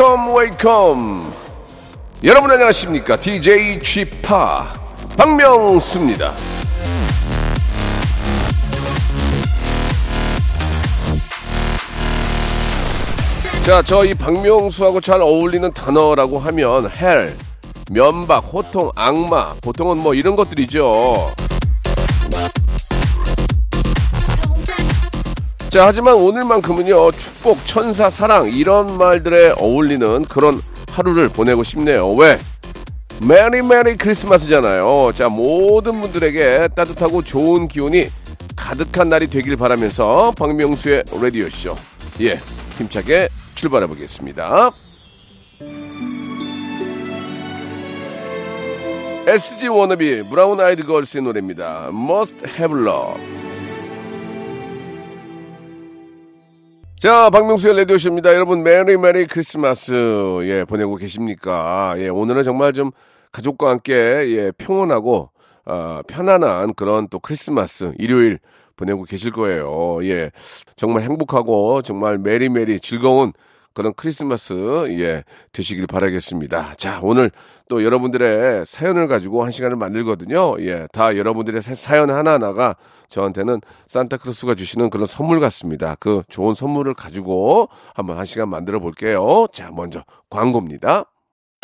Wake up wake up 여러분 안녕하십니까? DJ p 박명수입니다. 자, 저 이 박명수하고 잘 어울리는 단어라고 하면 헬, 면박, 호통, 악마, 보통은 뭐 이런 것들이죠. 자, 하지만 오늘만큼은요, 축복, 천사, 사랑, 이런 말들에 어울리는 그런 하루를 보내고 싶네요. 왜? 메리 메리 크리스마스잖아요. 자, 모든 분들에게 따뜻하고 좋은 기운이 가득한 날이 되길 바라면서 박명수의 라디오쇼. 예, 힘차게 출발해 보겠습니다. SG 워너비 브라운 아이드 걸스의 노래입니다. Must Have Love. 자, 박명수의 라디오쇼입니다. 여러분, 메리 메리 크리스마스, 예, 보내고 계십니까? 예, 오늘은 정말 좀 가족과 함께, 예, 평온하고, 아, 편안한 그런 또 크리스마스, 일요일 보내고 계실 거예요. 예, 정말 행복하고, 정말 메리 메리 즐거운 그런 크리스마스, 예, 되시길 바라겠습니다. 자, 오늘 또 여러분들의 사연을 가지고 한 시간을 만들거든요. 예, 다 여러분들의 사- 사연 하나 하나가 저한테는 산타크로스가 주시는 그런 선물 같습니다. 그 좋은 선물을 가지고 한번 한 시간 만들어 볼게요. 자, 먼저 광고입니다.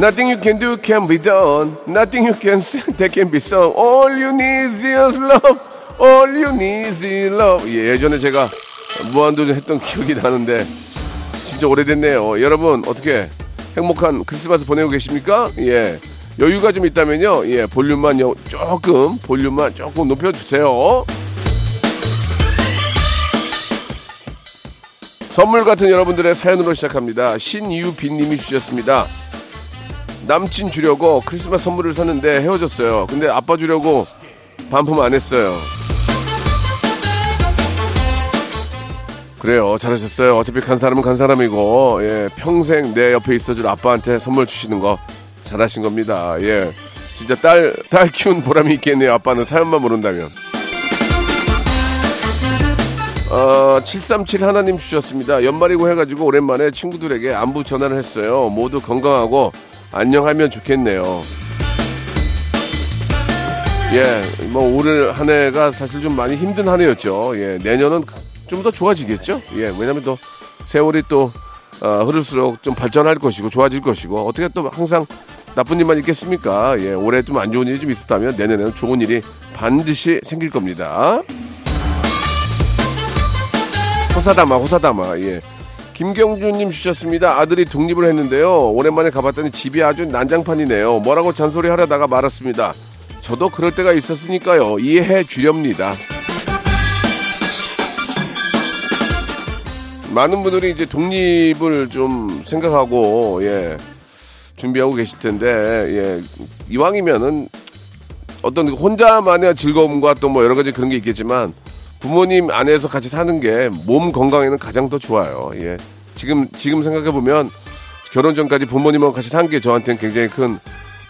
Nothing you can do can be done. Nothing you can say that can be sung. All you need is love. All you need is love. 예, 예전에 제가 무한도전 했던 기억이 나는데 진짜 오래됐네요. 여러분 어떻게 행복한 크리스마스 보내고 계십니까? 예. 여유가 좀 있다면요. 예, 볼륨만 요- 조금 볼륨만 조금 높여 주세요. 선물 같은 여러분들의 사연으로 시작합니다. 신유빈 님이 주셨습니다. 남친 주려고 크리스마스 선물을 샀는데 헤어졌어요. 근데 아빠 주려고 반품 안 했어요. 그래요. 잘하셨어요. 어차피 간 사람은 간 사람이고, 예, 평생 내 옆에 있어줄 아빠한테 선물 주시는 거 잘하신 겁니다. 예. 진짜 딸, 딸 키운 보람이 있겠네요. 아빠는 사연만 모른다면. 어, 737 하나님 주셨습니다. 연말이고 해가지고 오랜만에 친구들에게 안부 전화를 했어요. 모두 건강하고 안녕하면 좋겠네요. 예, 뭐올한 해가 사실 좀 많이 힘든 한 해였죠. 예, 내년은 좀 더 좋아지겠죠. 예, 왜냐면 또 세월이 또 어, 흐를수록 좀 발전할 것이고 좋아질 것이고 어떻게 또 항상 나쁜 일만 있겠습니까? 예, 올해 좀 안 좋은 일이 좀 있었다면 내년에는 좋은 일이 반드시 생길 겁니다. 호사다마, 호사다마, 예. 김경준님 주셨습니다. 아들이 독립을 했는데요. 오랜만에 가봤더니 집이 아주 난장판이네요. 뭐라고 잔소리 하려다가 말았습니다. 저도 그럴 때가 있었으니까요. 이해해 주렵니다. 많은 분들이 이제 독립을 좀 생각하고, 예, 준비하고 계실 텐데, 예, 이왕이면은 어떤 혼자만의 즐거움과 또 뭐 여러 가지 그런 게 있겠지만, 부모님 안에서 같이 사는 게 몸 건강에는 가장 더 좋아요. 예. 지금, 지금 생각해보면 결혼 전까지 부모님하고 같이 산 게 저한테는 굉장히 큰,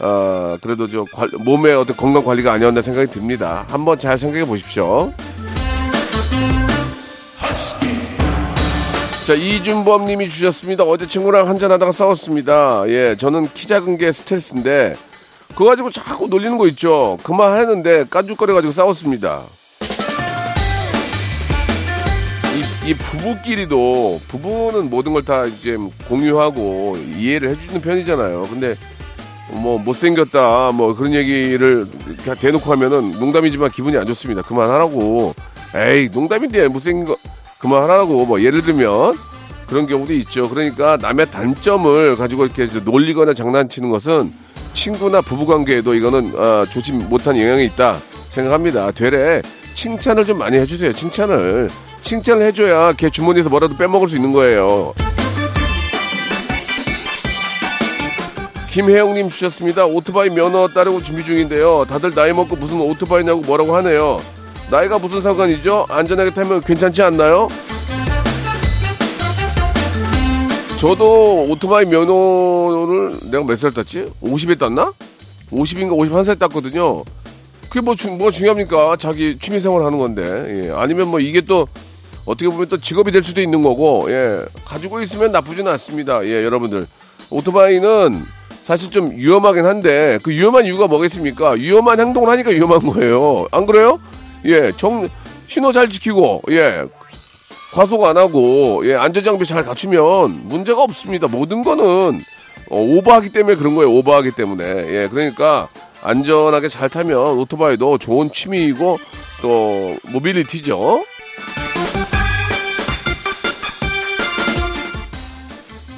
어, 그래도 저 관- 몸의 어떤 건강 관리가 아니었나 생각이 듭니다. 한번 잘 생각해 보십시오. 자, 이준범 님이 주셨습니다. 어제 친구랑 한잔하다가 싸웠습니다. 예, 저는 키 작은 게 스트레스인데, 그거 가지고 자꾸 놀리는 거 있죠. 그만 했는데 깐죽거려가지고 싸웠습니다. 이, 이 부부끼리도 부부는 모든 걸 다 이제 공유하고 이해를 해주는 편이잖아요. 근데 뭐 못생겼다 뭐 그런 얘기를 대놓고 하면은 농담이지만 기분이 안 좋습니다. 그만하라고. 에이 농담인데 못생긴 거 그만하라고 뭐 예를 들면 그런 경우도 있죠. 그러니까 남의 단점을 가지고 이렇게 놀리거나 장난치는 것은 친구나 부부 관계에도 이거는 아, 좋지 못한 영향이 있다 생각합니다. 되레 칭찬을 좀 많이 해주세요. 칭찬을 칭찬을 해줘야 걔 주머니에서 뭐라도 빼먹을 수 있는 거예요. 김혜영님 주셨습니다. 오토바이 면허 따르고 준비 중인데요. 다들 나이 먹고 무슨 오토바이냐고 뭐라고 하네요. 나이가 무슨 상관이죠? 안전하게 타면 괜찮지 않나요? 저도 오토바이 면허를 내가 몇 살 땄지? 50에 땄나? 50인가 51살 땄거든요. 그게 뭐, 중, 뭐가 중요합니까? 자기 취미생활 하는 건데. 예. 아니면 뭐 이게 또 어떻게 보면 또 직업이 될 수도 있는 거고, 예. 가지고 있으면 나쁘지는 않습니다. 예, 여러분들. 오토바이는 사실 좀 위험하긴 한데, 그 위험한 이유가 뭐겠습니까? 위험한 행동을 하니까 위험한 거예요. 안 그래요? 예, 정, 신호 잘 지키고, 예. 과속 안 하고, 예, 안전장비 잘 갖추면 문제가 없습니다. 모든 거는 어, 오버하기 때문에 그런 거예요. 오버하기 때문에. 예, 그러니까 안전하게 잘 타면 오토바이도 좋은 취미이고 또 모빌리티죠.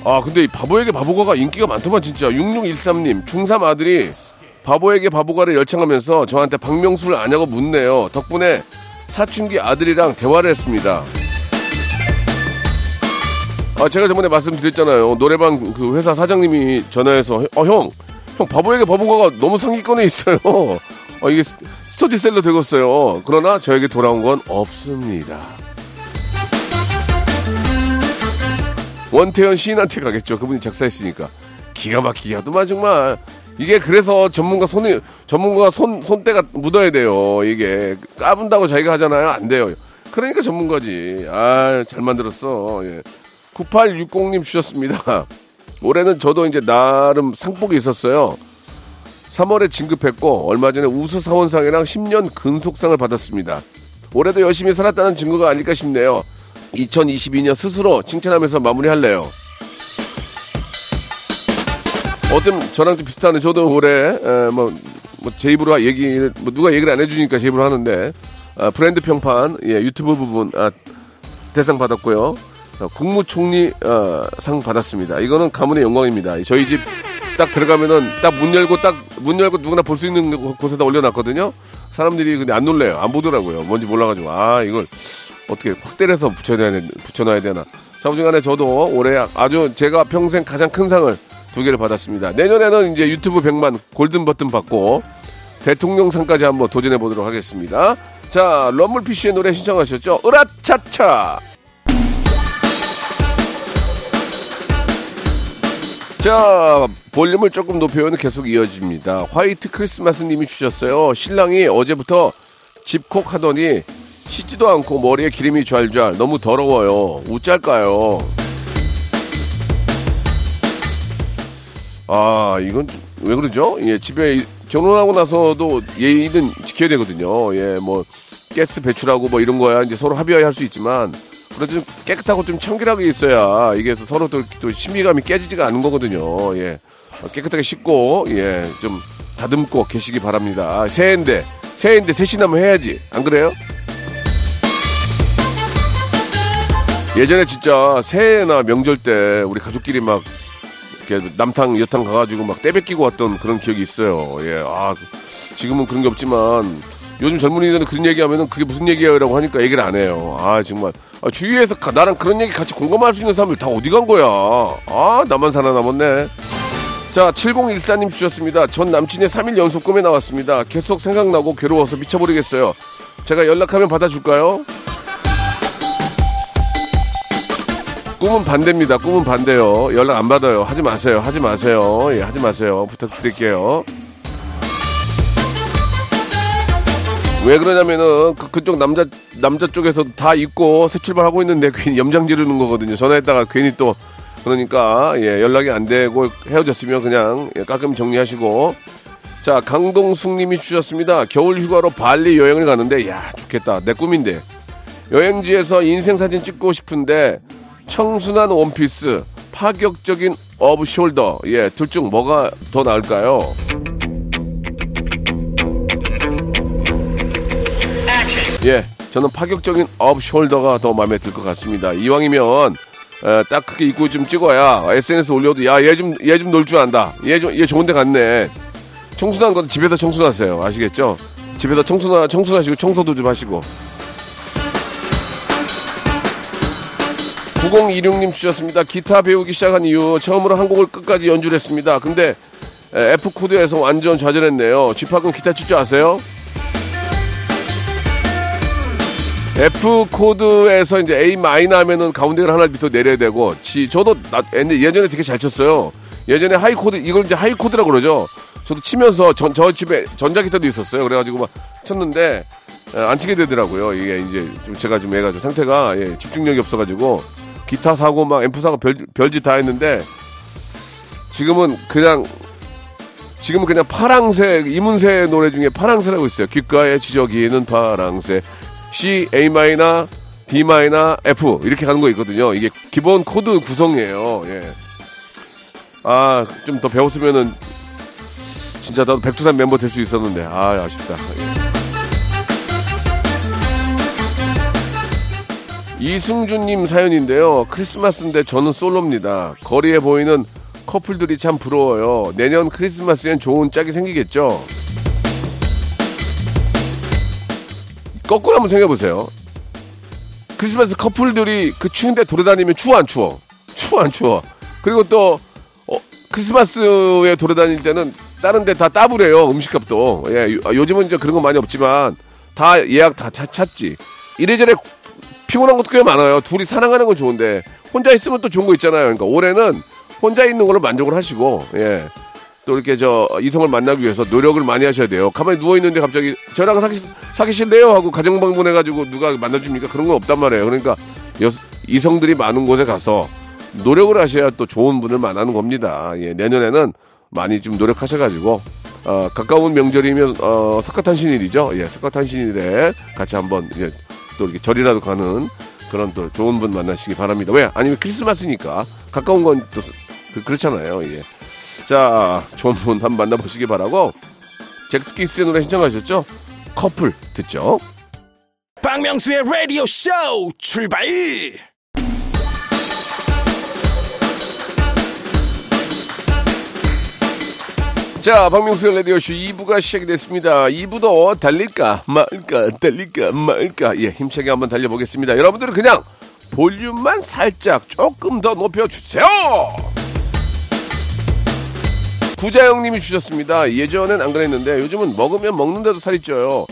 아, 근데 이 바보에게 바보가가 인기가 많더만 진짜. 6613님, 중3 아들이 바보에게 바보가를 열창하면서 저한테 박명수를 아냐고 묻네요. 덕분에 사춘기 아들이랑 대화를 했습니다. 아, 제가 저번에 말씀드렸잖아요. 노래방 그 회사 사장님이 전화해서, 어, 형, 형, 바보에게 바보가가 너무 상위권에 있어요. 어, 이게 스- 스터디셀러 되겠어요. 그러나 저에게 돌아온 건 없습니다. 원태현 시인한테 가겠죠. 그분이 작사했으니까. 기가 막히게 하더만, 정말. 이게 그래서 전문가 손이, 전문가 손, 손때가 묻어야 돼요. 이게. 까분다고 자기가 하잖아요. 안 돼요. 그러니까 전문가지. 아, 잘 만들었어. 예. 9860님 주셨습니다. 올해는 저도 이제 나름 상복이 있었어요. 3월에 진급했고 얼마 전에 우수 사원상이랑 10년 근속상을 받았습니다. 올해도 열심히 살았다는 증거가 아닐까 싶네요. 2022년 스스로 칭찬하면서 마무리할래요. 어떤 저랑 좀 비슷하네. 저도 올해 에, 뭐, 뭐, 제 입으로 얘기 뭐 누가 얘기를 안 해주니까 제 입으로 하는데 아, 브랜드 평판 예, 유튜브 부분 아, 대상 받았고요. 어, 국무총리 어, 상 받았습니다. 이거는 가문의 영광입니다. 저희 집 딱 들어가면은 딱 문 열고 딱 문 열고 누구나 볼 수 있는 곳- 곳에다 올려놨거든요. 사람들이 근데 안 놀래요. 안 보더라고요. 뭔지 몰라가지고 아 이걸 어떻게 확 때려서 붙여놔야 되, 붙여놔야 되나. 자, 어중간에 저도 올해 아주 제가 평생 가장 큰 상을 두 개를 받았습니다. 내년에는 이제 유튜브 100만 골든 버튼 받고 대통령상까지 한번 도전해 보도록 하겠습니다. 자, 럼블피쉬의 노래 신청하셨죠? 으라차차! 자, 볼륨을 조금 높여는 계속 이어집니다. 화이트 크리스마스 님이 주셨어요. 신랑이 어제부터 집콕 하더니 씻지도 않고 머리에 기름이 좔좔 너무 더러워요. 어쩔까요? 아, 이건 왜 그러죠? 예, 집에 이- 결혼하고 나서도 예의는 지켜야 되거든요. 예, 뭐 가스 배출하고 뭐 이런 거야 이제 서로 합의할 수 있지만 그래도 좀 깨끗하고 좀 청결하게 있어야 이게 서로 또, 또 신비감이 깨지지가 않은 거거든요. 예, 어, 깨끗하게 씻고 예, 좀 다듬고 계시기 바랍니다. 아, 새해인데 새해인데 새신하면 해야지 안 그래요? 예전에 진짜 새해나 명절 때 우리 가족끼리 막 이렇게 남탕 여탕 가가지고 막 떼뱉기고 왔던 그런 기억이 있어요. 예, 아 지금은 그런 게 없지만 요즘 젊은이들은 그런 얘기하면은 그게 무슨 얘기예요라고 하니까 얘기를 안 해요. 아 정말 아, 주위에서 가- 나랑 그런 얘기 같이 공감할 수 있는 사람들 다 어디 간 거야? 아 나만 살아남았네. 자, 7014님 주셨습니다. 전 남친의 3일 연속 꿈에 나왔습니다. 계속 생각나고 괴로워서 미쳐버리겠어요. 제가 연락하면 받아줄까요? 꿈은 반대입니다. 꿈은 반대요. 연락 안 받아요. 하지 마세요. 하지 마세요. 예, 하지 마세요. 부탁드릴게요. 왜 그러냐면은 그, 그쪽 남자 남자 쪽에서 다 있고 새 출발하고 있는데 괜히 염장 지르는 거거든요. 전화했다가 괜히 또 그러니까 예 연락이 안 되고 헤어졌으면 그냥 예, 깔끔 정리하시고 자 강동숙님이 주셨습니다. 겨울 휴가로 발리 여행을 가는데 야 좋겠다 내 꿈인데 여행지에서 인생 사진 찍고 싶은데 청순한 원피스 파격적인 off shoulder. 예, 둘 중 뭐가 더 나을까요? 예, 저는 파격적인 off shoulder가 더 마음에 들 것 같습니다. 이왕이면 에, 딱 그렇게 입고 좀 찍어야 SNS 올려도 야 얘 좀 얘 좀 놀 줄 안다. 얘 좀 얘 좋은데 갔네. 청순한 건 집에서 청순하세요. 아시겠죠? 집에서 청순하 청순하시고 청소도 좀 하시고. 9026님 주셨습니다. 기타 배우기 시작한 이후 처음으로 한 곡을 끝까지 연주를 했습니다. 근데 에, F 코드에서 완전 좌절했네요. 집합은 기타 칠 줄 아세요? F 코드에서 이제 A minor 하면은 가운데를 하나 밑으로 내려야 되고, 지, 저도 나, 예전에 되게 잘 쳤어요. 예전에 high 코드, 이걸 이제 high 코드라고 그러죠. 저도 치면서 전, 저 집에 전자기타도 있었어요. 그래가지고 막 쳤는데, 에, 안 치게 되더라고요. 이게 이제 좀 제가 좀좀 상태가 예, 집중력이 없어가지고, 기타 사고 막 앰프 사고 별, 별짓 다 했는데, 지금은 그냥 지금은 그냥 파랑새 이문세 노래 중에 파랑새라고 있어요. 귓가에 지저귀는 파랑새. C, A minor, D minor, F 이렇게 가는 거 있거든요. 이게 기본 코드 구성이에요. 예. 아, 좀 더 배웠으면은 진짜 나도 백두산 멤버 될 수 있었는데 아, 아쉽다. 예. 이승준님 사연인데요. 크리스마스인데 저는 솔로입니다. 거리에 보이는 커플들이 참 부러워요. 내년 크리스마스엔 좋은 짝이 생기겠죠? 거꾸로 한번 생각해보세요. 크리스마스 커플들이 그 추운데 돌아다니면 추워 안 추워? 추워 안 추워? 그리고 또 어, 크리스마스에 돌아다닐 때는 다른 데 다 따블해요 음식값도. 예, 요- 요즘은 이제 그런 거 많이 없지만 다 예약 다 차- 찼지. 이래저래 피곤한 것도 꽤 많아요. 둘이 사랑하는 건 좋은데 혼자 있으면 또 좋은 거 있잖아요. 그러니까 올해는 혼자 있는 걸로 만족을 하시고 예. 또 이렇게 저 이성을 만나기 위해서 노력을 많이 하셔야 돼요. 가만히 누워 있는데 갑자기 저랑 사귀 사귀실래요 하고 가정 방문해 가지고 누가 만나 줍니까? 그런 거 없단 말이에요. 그러니까 여, 이성들이 많은 곳에 가서 노력을 하셔야 또 좋은 분을 만나는 겁니다. 예, 내년에는 많이 좀 노력하셔 가지고 어, 가까운 명절이면 어, 석가탄신일이죠. 예, 석가탄신일에 같이 한번 예, 또 이렇게 절이라도 가는 그런 또 좋은 분 만나시기 바랍니다. 왜? 아니면 크리스마스니까 가까운 건또 그, 그렇잖아요. 예. 자, 좋은 분 한번 만나보시기 바라고 잭스키스의 노래 신청하셨죠? 커플 듣죠? 박명수의 라디오 쇼 출발! 자, 박명수의 라디오쇼 2부가 시작이 됐습니다. 2부도 달릴까 말까 달릴까 말까 예, 힘차게 한번 달려보겠습니다. 여러분들은 그냥 볼륨만 살짝 조금 더 높여주세요. 구자영님이 주셨습니다. 예전엔 안 그랬는데 요즘은 먹으면 먹는데도 살이 쪄요.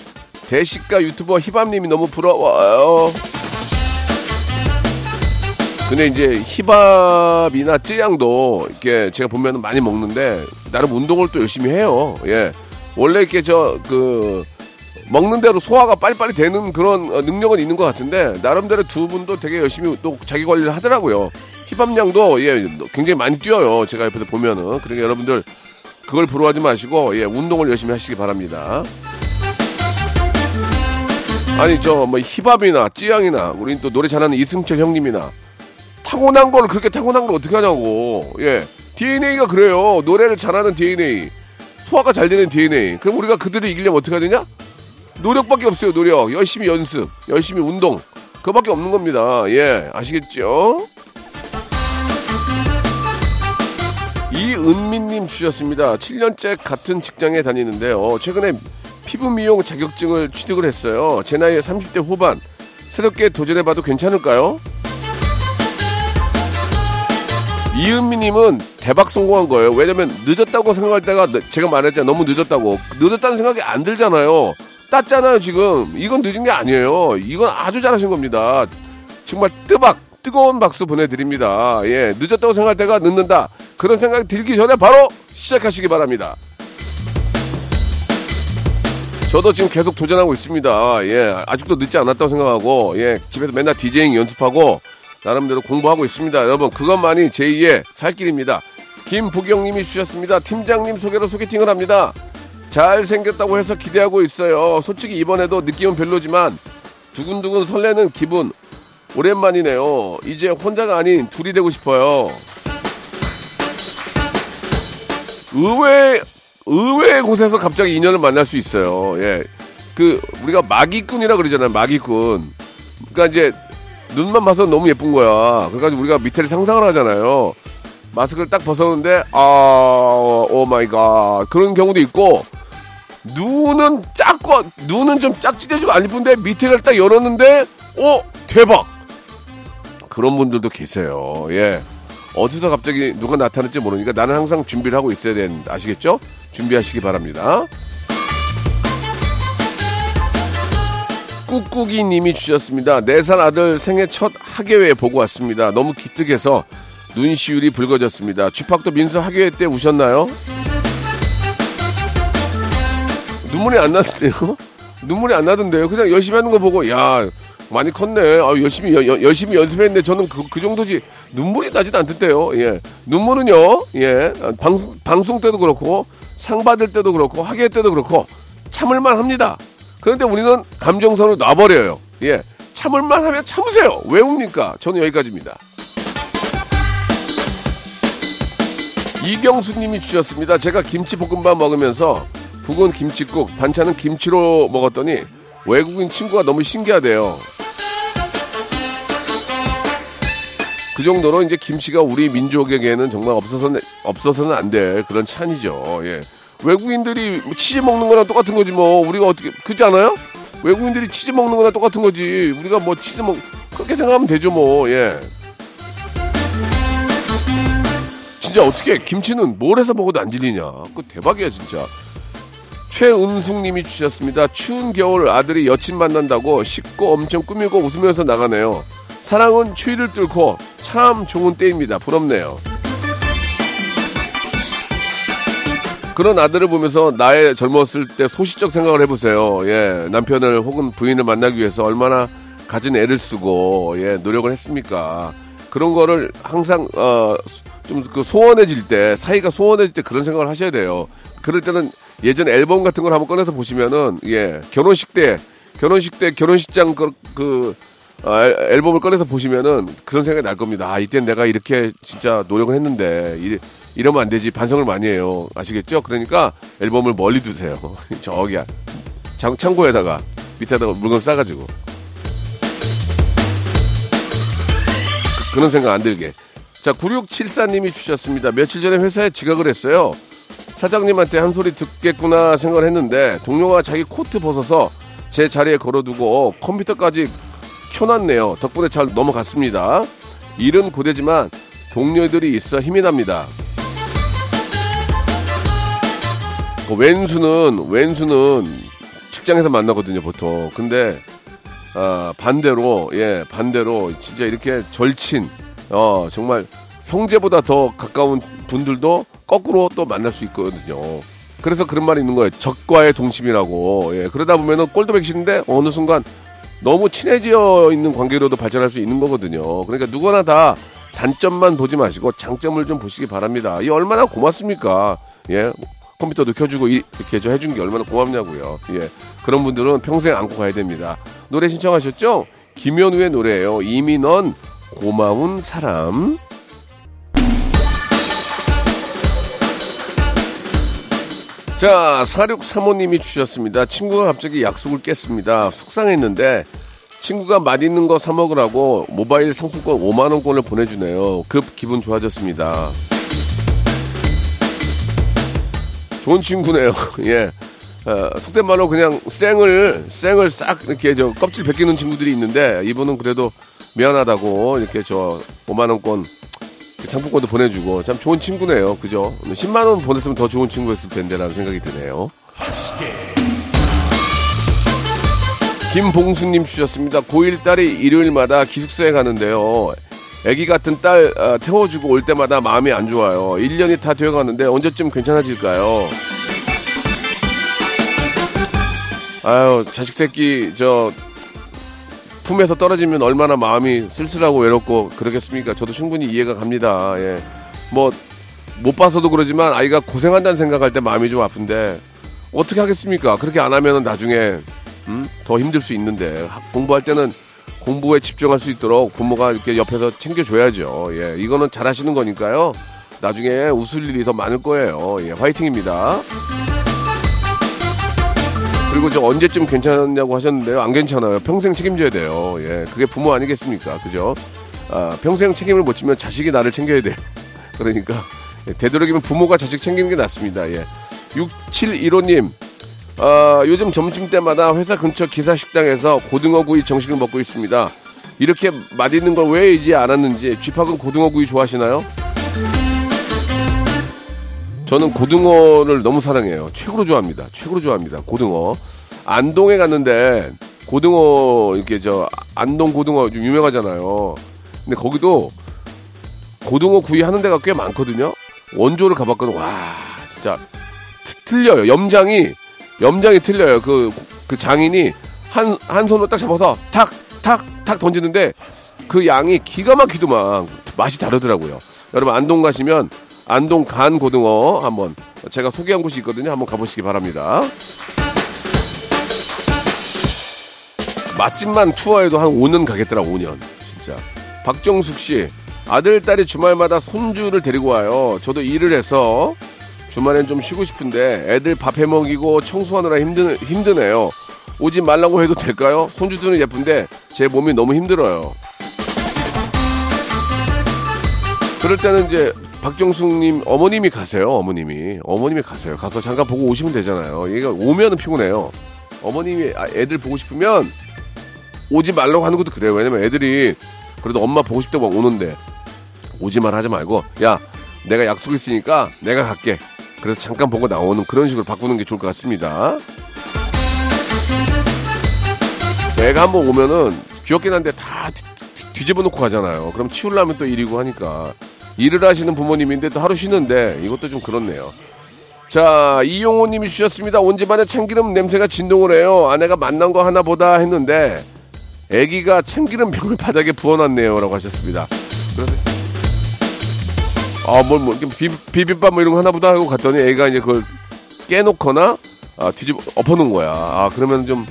대식가 유튜버 희밤님이 너무 부러워요. 근데 이제 힙합이나 쯔양도 이렇게 제가 보면 많이 먹는데 나름 운동을 또 열심히 해요. 예. 원래 이렇게 저 그 먹는 대로 소화가 빨리빨리 되는 그런 어, 능력은 있는 것 같은데 나름대로 두 분도 되게 열심히 또 자기 관리를 하더라고요. 힙합량도 예 굉장히 많이 뛰어요. 제가 옆에서 보면은 그러니까 여러분들 그걸 부러워하지 마시고 예 운동을 열심히 하시기 바랍니다. 아니 저 뭐 힙합이나 찌양이나 우린 또 노래 잘하는 이승철 형님이나 타고난 걸 그렇게 타고난 걸 어떻게 하냐고. 예. DNA가 그래요. 노래를 잘하는 DNA. 소화가 잘 되는 DNA. 그럼 우리가 그들을 이기려면 어떻게 해야 되냐? 노력밖에 없어요, 노력. 열심히 연습, 열심히 운동. 그거밖에 없는 겁니다. 예. 아시겠죠? 이은미님 주셨습니다. 7년째 같은 직장에 다니는데요. 최근에 피부 미용 자격증을 취득을 했어요. 제 나이에 30대 후반. 새롭게 도전해봐도 괜찮을까요? 이은미님은 대박 성공한 거예요. 왜냐면 늦었다고 생각할 때가 늦- 제가 말했잖아요. 너무 늦었다고. 늦었다는 생각이 안 들잖아요. 땄잖아요, 지금. 이건 늦은 게 아니에요. 이건 아주 잘하신 겁니다. 정말 뜨박, 뜨거운 박수 보내드립니다. 예, 늦었다고 생각할 때가 늦는다. 그런 생각이 들기 전에 바로 시작하시기 바랍니다. 저도 지금 계속 도전하고 있습니다. 예, 아직도 늦지 않았다고 생각하고, 예, 집에서 맨날 디제잉 연습하고, 나름대로 공부하고 있습니다. 여러분, 그것만이 제2의 살 길입니다. 김보경님이 주셨습니다. 팀장님 소개로 소개팅을 합니다. 잘생겼다고 해서 기대하고 있어요. 솔직히 이번에도 느낌은 별로지만, 두근두근 설레는 기분, 오랜만이네요. 이제 혼자가 아닌 둘이 되고 싶어요. 의외 의외의 곳에서 갑자기 인연을 만날 수 있어요. 예. 그 우리가 마기꾼이라 그러잖아요. 마기꾼. 그러니까 이제 눈만 봐서 너무 예쁜 거야. 그래가지고 우리가 밑에를 상상을 하잖아요. 마스크를 딱 벗었는데 아 oh my God 그런 경우도 있고 눈은 작고 눈은 좀 짝지대지고 안 이쁜데 밑에를 딱 열었는데 오 대박 그런 분들도 계세요. 예. 어디서 갑자기 누가 나타날지 모르니까 나는 항상 준비를 하고 있어야 되는 아시겠죠? 준비하시기 바랍니다. 꾹꾹이 님이 주셨습니다. 4살 아들 생애 첫 학예회 보고 왔습니다. 너무 기특해서 눈시울이 붉어졌습니다. 쥐팍도 민수 학예회 때 우셨나요? 눈물이 안 나던데요? 눈물이 안 나던데요? 그냥 열심히 하는 거 보고, 야, 많이 컸네. 아, 열심히, 여- 여- 열심히 연습했는데 저는 그, 그 정도지. 눈물이 나지도 않던데요. 예. 눈물은요, 예. 아, 방송, 방송 때도 그렇고, 상 받을 때도 그렇고, 학예 때도 그렇고, 참을만 합니다. 그런데 우리는 감정선을 놔버려요. 예. 참을만 하면 참으세요. 왜 웁니까? 저는 여기까지입니다. 이경수 님이 주셨습니다. 제가 김치볶음밥 먹으면서 북은 김치국, 반찬은 김치로 먹었더니 외국인 친구가 너무 신기하대요. 그 정도로 이제 김치가 우리 민족에게는 정말 없어서는, 없어서는 안 될 그런 찬이죠. 예. 외국인들이 뭐 치즈 먹는 거랑 똑같은 거지 뭐. 우리가 어떻게, 그렇지 않아요? 외국인들이 치즈 먹는 거랑 똑같은 거지. 우리가 뭐 치즈 먹, 그렇게 생각하면 되죠 뭐. 예. 진짜 어떻게 김치는 뭘 해서 먹어도 안 질리냐. 그 대박이야 진짜. 최은숙 님이 주셨습니다. 추운 겨울 아들이 여친 만난다고 씻고 엄청 꾸미고 웃으면서 나가네요. 사랑은 추위를 뚫고 참 좋은 때입니다. 부럽네요. 그런 아들을 보면서 나의 젊었을 때 소시적 생각을 해보세요. 예, 남편을 혹은 부인을 만나기 위해서 얼마나 가진 애를 쓰고 예 노력을 했습니까? 그런 거를 항상 어 좀 그 소원해질 때 사이가 소원해질 때 그런 생각을 하셔야 돼요. 그럴 때는 예전 앨범 같은 걸 한번 꺼내서 보시면은 예 결혼식 때 결혼식 때 결혼식장 그, 그 아, 앨- 앨범을 꺼내서 보시면은 그런 생각이 날 겁니다. 아, 이때 내가 이렇게 진짜 노력을 했는데 이, 이러면 안 되지 반성을 많이 해요. 아시겠죠? 그러니까 앨범을 멀리 두세요. 저기야 창, 창고에다가 밑에다가 물건 싸가지고 그- 그런 생각 안 들게. 자, 9674님이 주셨습니다. 며칠 전에 회사에 지각을 했어요. 사장님한테 한 소리 듣겠구나 생각을 했는데 동료가 자기 코트 벗어서 제 자리에 걸어두고 컴퓨터까지 켜놨네요. 덕분에 잘 넘어갔습니다. 일은 고되지만 동료들이 있어 힘이 납니다. 그 왼수는 왼수는 직장에서 만나거든요 보통. 근데 아, 반대로 예 반대로 진짜 이렇게 절친 어 정말 형제보다 더 가까운 분들도 거꾸로 또 만날 수 있거든요. 그래서 그런 말이 있는 거예요. 적과의 동심이라고. 예, 그러다 보면은 꼴도 싫은데 어느 순간 너무 친해져 있는 관계로도 발전할 수 있는 거거든요. 그러니까 누구나 다 단점만 보지 마시고 장점을 좀 보시기 바랍니다. 이 얼마나 고맙습니까? 예. 컴퓨터도 켜주고 이- 이렇게 저 해준 게 얼마나 고맙냐고요. 예. 그런 분들은 평생 안고 가야 됩니다. 노래 신청하셨죠? 김현우의 노래예요. 이미 넌 고마운 사람. 자, 4635님이 주셨습니다. 친구가 갑자기 약속을 깼습니다. 속상했는데 친구가 맛있는 거 사 먹으라고 모바일 상품권 5만 원권을 보내주네요. 급 기분 좋아졌습니다. 좋은 친구네요. 예. 어, 속된 말로 그냥 쌩을 쌩을 싹 이렇게 저 껍질 벗기는 친구들이 있는데 이분은 그래도 미안하다고 이렇게 저 5만 원권 상품권도 보내주고 참 좋은 친구네요. 그죠? 10만 원 보냈으면 더 좋은 친구였을 텐데라는 생각이 드네요. 김봉수님 주셨습니다. 고1 딸이 일요일마다 기숙사에 가는데요. 애기 같은 딸 아, 태워주고 올 때마다 마음이 안 좋아요. 1년이 다 되어가는데 언제쯤 괜찮아질까요? 아유 자식 새끼 저 품에서 떨어지면 얼마나 마음이 쓸쓸하고 외롭고 그러겠습니까? 저도 충분히 이해가 갑니다. 예. 뭐, 못 봐서도 그러지만 아이가 고생한다는 생각할 때 마음이 좀 아픈데 어떻게 하겠습니까? 그렇게 안 하면 나중에 음? 더 힘들 수 있는데 학- 공부할 때는 공부에 집중할 수 있도록 부모가 이렇게 옆에서 챙겨줘야죠. 예. 이거는 잘하시는 거니까요. 나중에 웃을 일이 더 많을 거예요. 예, 화이팅입니다. 그리고 저 언제쯤 괜찮냐고 하셨는데요. 안 괜찮아요. 평생 책임져야 돼요. 예, 그게 부모 아니겠습니까? 그죠? 아, 평생 책임을 못 지면 자식이 나를 챙겨야 돼요. 그러니까 예, 되도록이면 부모가 자식 챙기는 게 낫습니다. 예. 6715님, 아, 요즘 점심때마다 회사 근처 기사식당에서 고등어구이 정식을 먹고 있습니다. 이렇게 맛있는 걸 왜 이제 알았는지 쥐팍은 고등어구이 좋아하시나요? 저는 고등어를 너무 사랑해요. 최고로 좋아합니다. 최고로 좋아합니다. 고등어. 안동에 갔는데 고등어 이렇게 저 안동 고등어 좀 유명하잖아요. 근데 거기도 고등어 구이 하는 데가 꽤 많거든요. 원조를 가봤거든. 와 진짜 트- 틀려요. 염장이 염장이 틀려요. 그, 그 장인이 한, 한 손으로 딱 잡아서 탁, 탁, 탁 던지는데 그 양이 기가 막히더만 맛이 다르더라고요. 여러분 안동 가시면 안동 간 고등어 한번 제가 소개한 곳이 있거든요. 한번 가보시기 바랍니다. 맛집만 투어해도 한 5년 가겠더라, 5년. 진짜. 박정숙 씨, 아들, 딸이 주말마다 손주를 데리고 와요. 저도 일을 해서 주말엔 좀 쉬고 싶은데 애들 밥 해 먹이고 청소하느라 힘드, 힘드네요. 오지 말라고 해도 될까요? 손주들은 예쁜데 제 몸이 너무 힘들어요. 그럴 때는 이제 박정숙님 어머님이 가세요. 어머님이 어머님이 가세요. 가서 잠깐 보고 오시면 되잖아요. 얘가 오면은 피곤해요. 어머님이 아, 애들 보고 싶으면 오지 말라고 하는 것도 그래요. 왜냐면 애들이 그래도 엄마 보고 싶다고 오는데 오지 말 하지 말고 야 내가 약속 있으니까 내가 갈게. 그래서 잠깐 보고 나오는 그런 식으로 바꾸는 게 좋을 것 같습니다. 애가 한번 오면은 귀엽긴 한데 다 뒤- 뒤- 뒤집어 놓고 가잖아요. 그럼 치우려면 또 일이고 하니까 일을 하시는 부모님인데 또 하루 쉬는데 이것도 좀 그렇네요. 자, 이용호 님이 주셨습니다. 온 집안에 참기름 냄새가 진동을 해요. 아내가 만난 거 하나 보다 했는데 아기가 참기름 병을 바닥에 부어놨네요. 라고 하셨습니다. 아, 뭘, 뭐, 비, 비빔밥 뭐 이런 거 하나 보다 하고 갔더니 애가 이제 그걸 깨놓거나 아, 뒤집어 엎어놓은 거야. 아, 그러면 좀,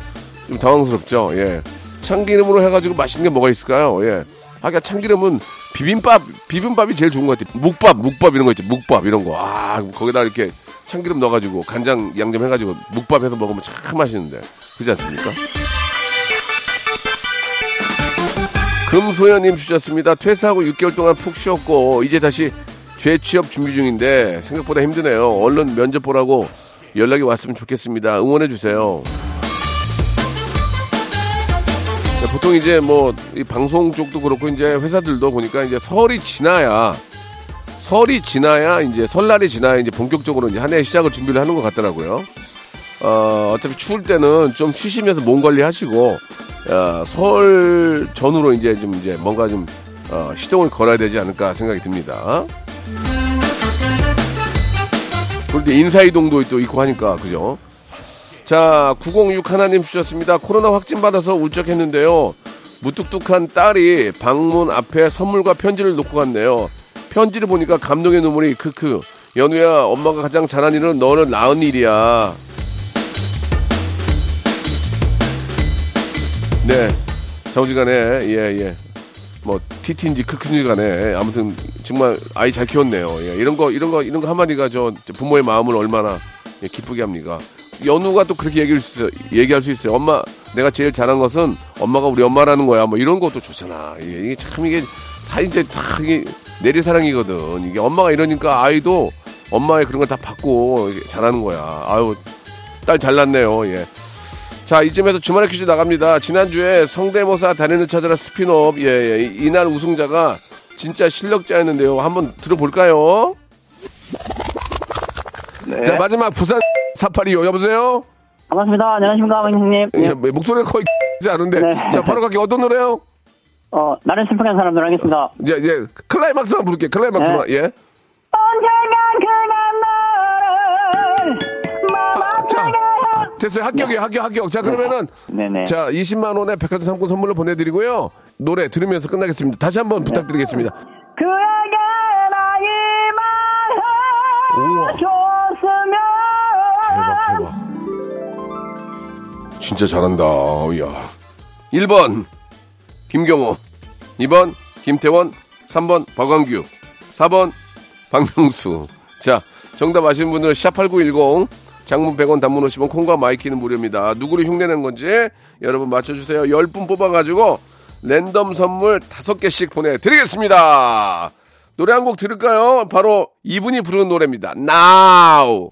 좀 당황스럽죠. 예. 참기름으로 해가지고 맛있는 게 뭐가 있을까요? 예. 하기야 참기름은 비빔밥, 비빔밥이 제일 좋은 것 같아요. 묵밥, 묵밥 이런 거 있지. 묵밥 이런 거. 아, 거기다 이렇게 참기름 넣어가지고 간장 양념 해가지고 묵밥 해서 먹으면 참 맛있는데. 그렇지 않습니까? 금소연님 주셨습니다. 퇴사하고 6개월 동안 푹 쉬었고 이제 다시 재취업 준비 중인데 생각보다 힘드네요. 얼른 면접 보라고 연락이 왔으면 좋겠습니다. 응원해 주세요. 네, 보통 이제 뭐 이 방송 쪽도 그렇고 이제 회사들도 보니까 이제 설이 지나야 설이 지나야 이제 설날이 지나야 이제 본격적으로 이제 한 해 시작을 준비를 하는 것 같더라고요. 어, 어차피 추울 때는 좀 쉬시면서 몸 관리하시고 어, 설 전후로 이제 좀 이제 뭔가 좀 어, 시동을 걸어야 되지 않을까 생각이 듭니다. 그런데 인사이동도 또 있고 하니까 그죠? 자, 906 하나님 주셨습니다. 코로나 확진 받아서 울적했는데요. 무뚝뚝한 딸이 방문 앞에 선물과 편지를 놓고 갔네요. 편지를 보니까 감동의 눈물이 크크. 연우야, 엄마가 가장 잘한 일은 너를 낳은 일이야. 네. 자우지간에 예 예. 뭐 티티인지 크크인지 간에 아무튼 정말 아이 잘 키웠네요. 예, 이런 거 이런 거 이런 거 한마디가 저 부모의 마음을 얼마나 예, 기쁘게 합니까? 연우가 또 그렇게 얘기할 수 있어요. 얘기할 수 있어요. 엄마 내가 제일 잘한 것은 엄마가 우리 엄마라는 거야. 뭐 이런 것도 좋잖아. 예, 이게 참 이게 다 이제 다 이게 내리사랑이거든. 이게 엄마가 이러니까 아이도 엄마의 그런 걸 다 받고 잘하는 거야. 아유 딸 잘났네요. 예. 자, 이쯤에서 주말에 퀴즈 나갑니다. 지난주에 성대모사 달인을 찾아라 스피노업, 예, 예. 이- 이날 우승자가 진짜 실력자였는데요. 한번 들어볼까요? 네. 자, 마지막 부산 사파리요. 여보세요? 반갑습니다. 안녕하십니까, 형님. 예, 목소리가 거의 지 않은데. 네. 자, 바로 갈게요. 어떤 노래요? 어, 나는 슬프게 한 사람들 하겠습니다. 예, 예. 클라이막스 만 부를게요. 클라이막스만. 네. 예. 언젠간 그냥 나를 아, 자, 아, 됐어요. 합격이에요. 합격, 합격. 자, 그러면은. 네네. 자, 20만원의 백화점 상품 선물로 보내드리고요. 노래 들으면서 끝나겠습니다. 다시 한번 부탁드리겠습니다. 그에게 나의. 말을 줬으면 진짜 잘한다 이야 1번 김경호 2번 김태원 3번 박완규 4번 박명수. 자, 정답 아시는 분들은 샵8910 장문 100원 단문 50원 콩과 my K는 무료입니다. 누구를 흉내낸 건지 여러분 맞춰주세요. 10분 뽑아가지고 랜덤 선물 5개씩 보내드리겠습니다. 노래 한 곡 들을까요? 바로 이분이 부르는 노래입니다. Now!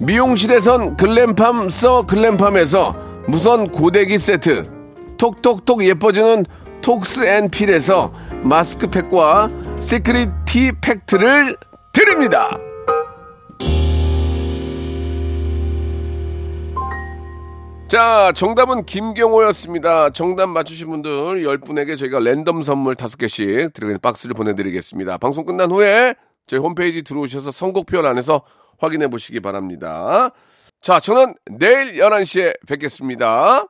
미용실에선 글램팜 써 글램팜에서 무선 고데기 세트, 톡톡톡 예뻐지는 톡스앤필에서 마스크팩과 secret 티 팩트를 드립니다. 자, 정답은 김경호였습니다. 정답 맞추신 분들 10분에게 저희가 랜덤 선물 5개씩 드리는 박스를 보내드리겠습니다. 방송 끝난 후에 저희 홈페이지 들어오셔서 선곡표 안에서 확인해 보시기 바랍니다. 자, 저는 내일 11시에 뵙겠습니다.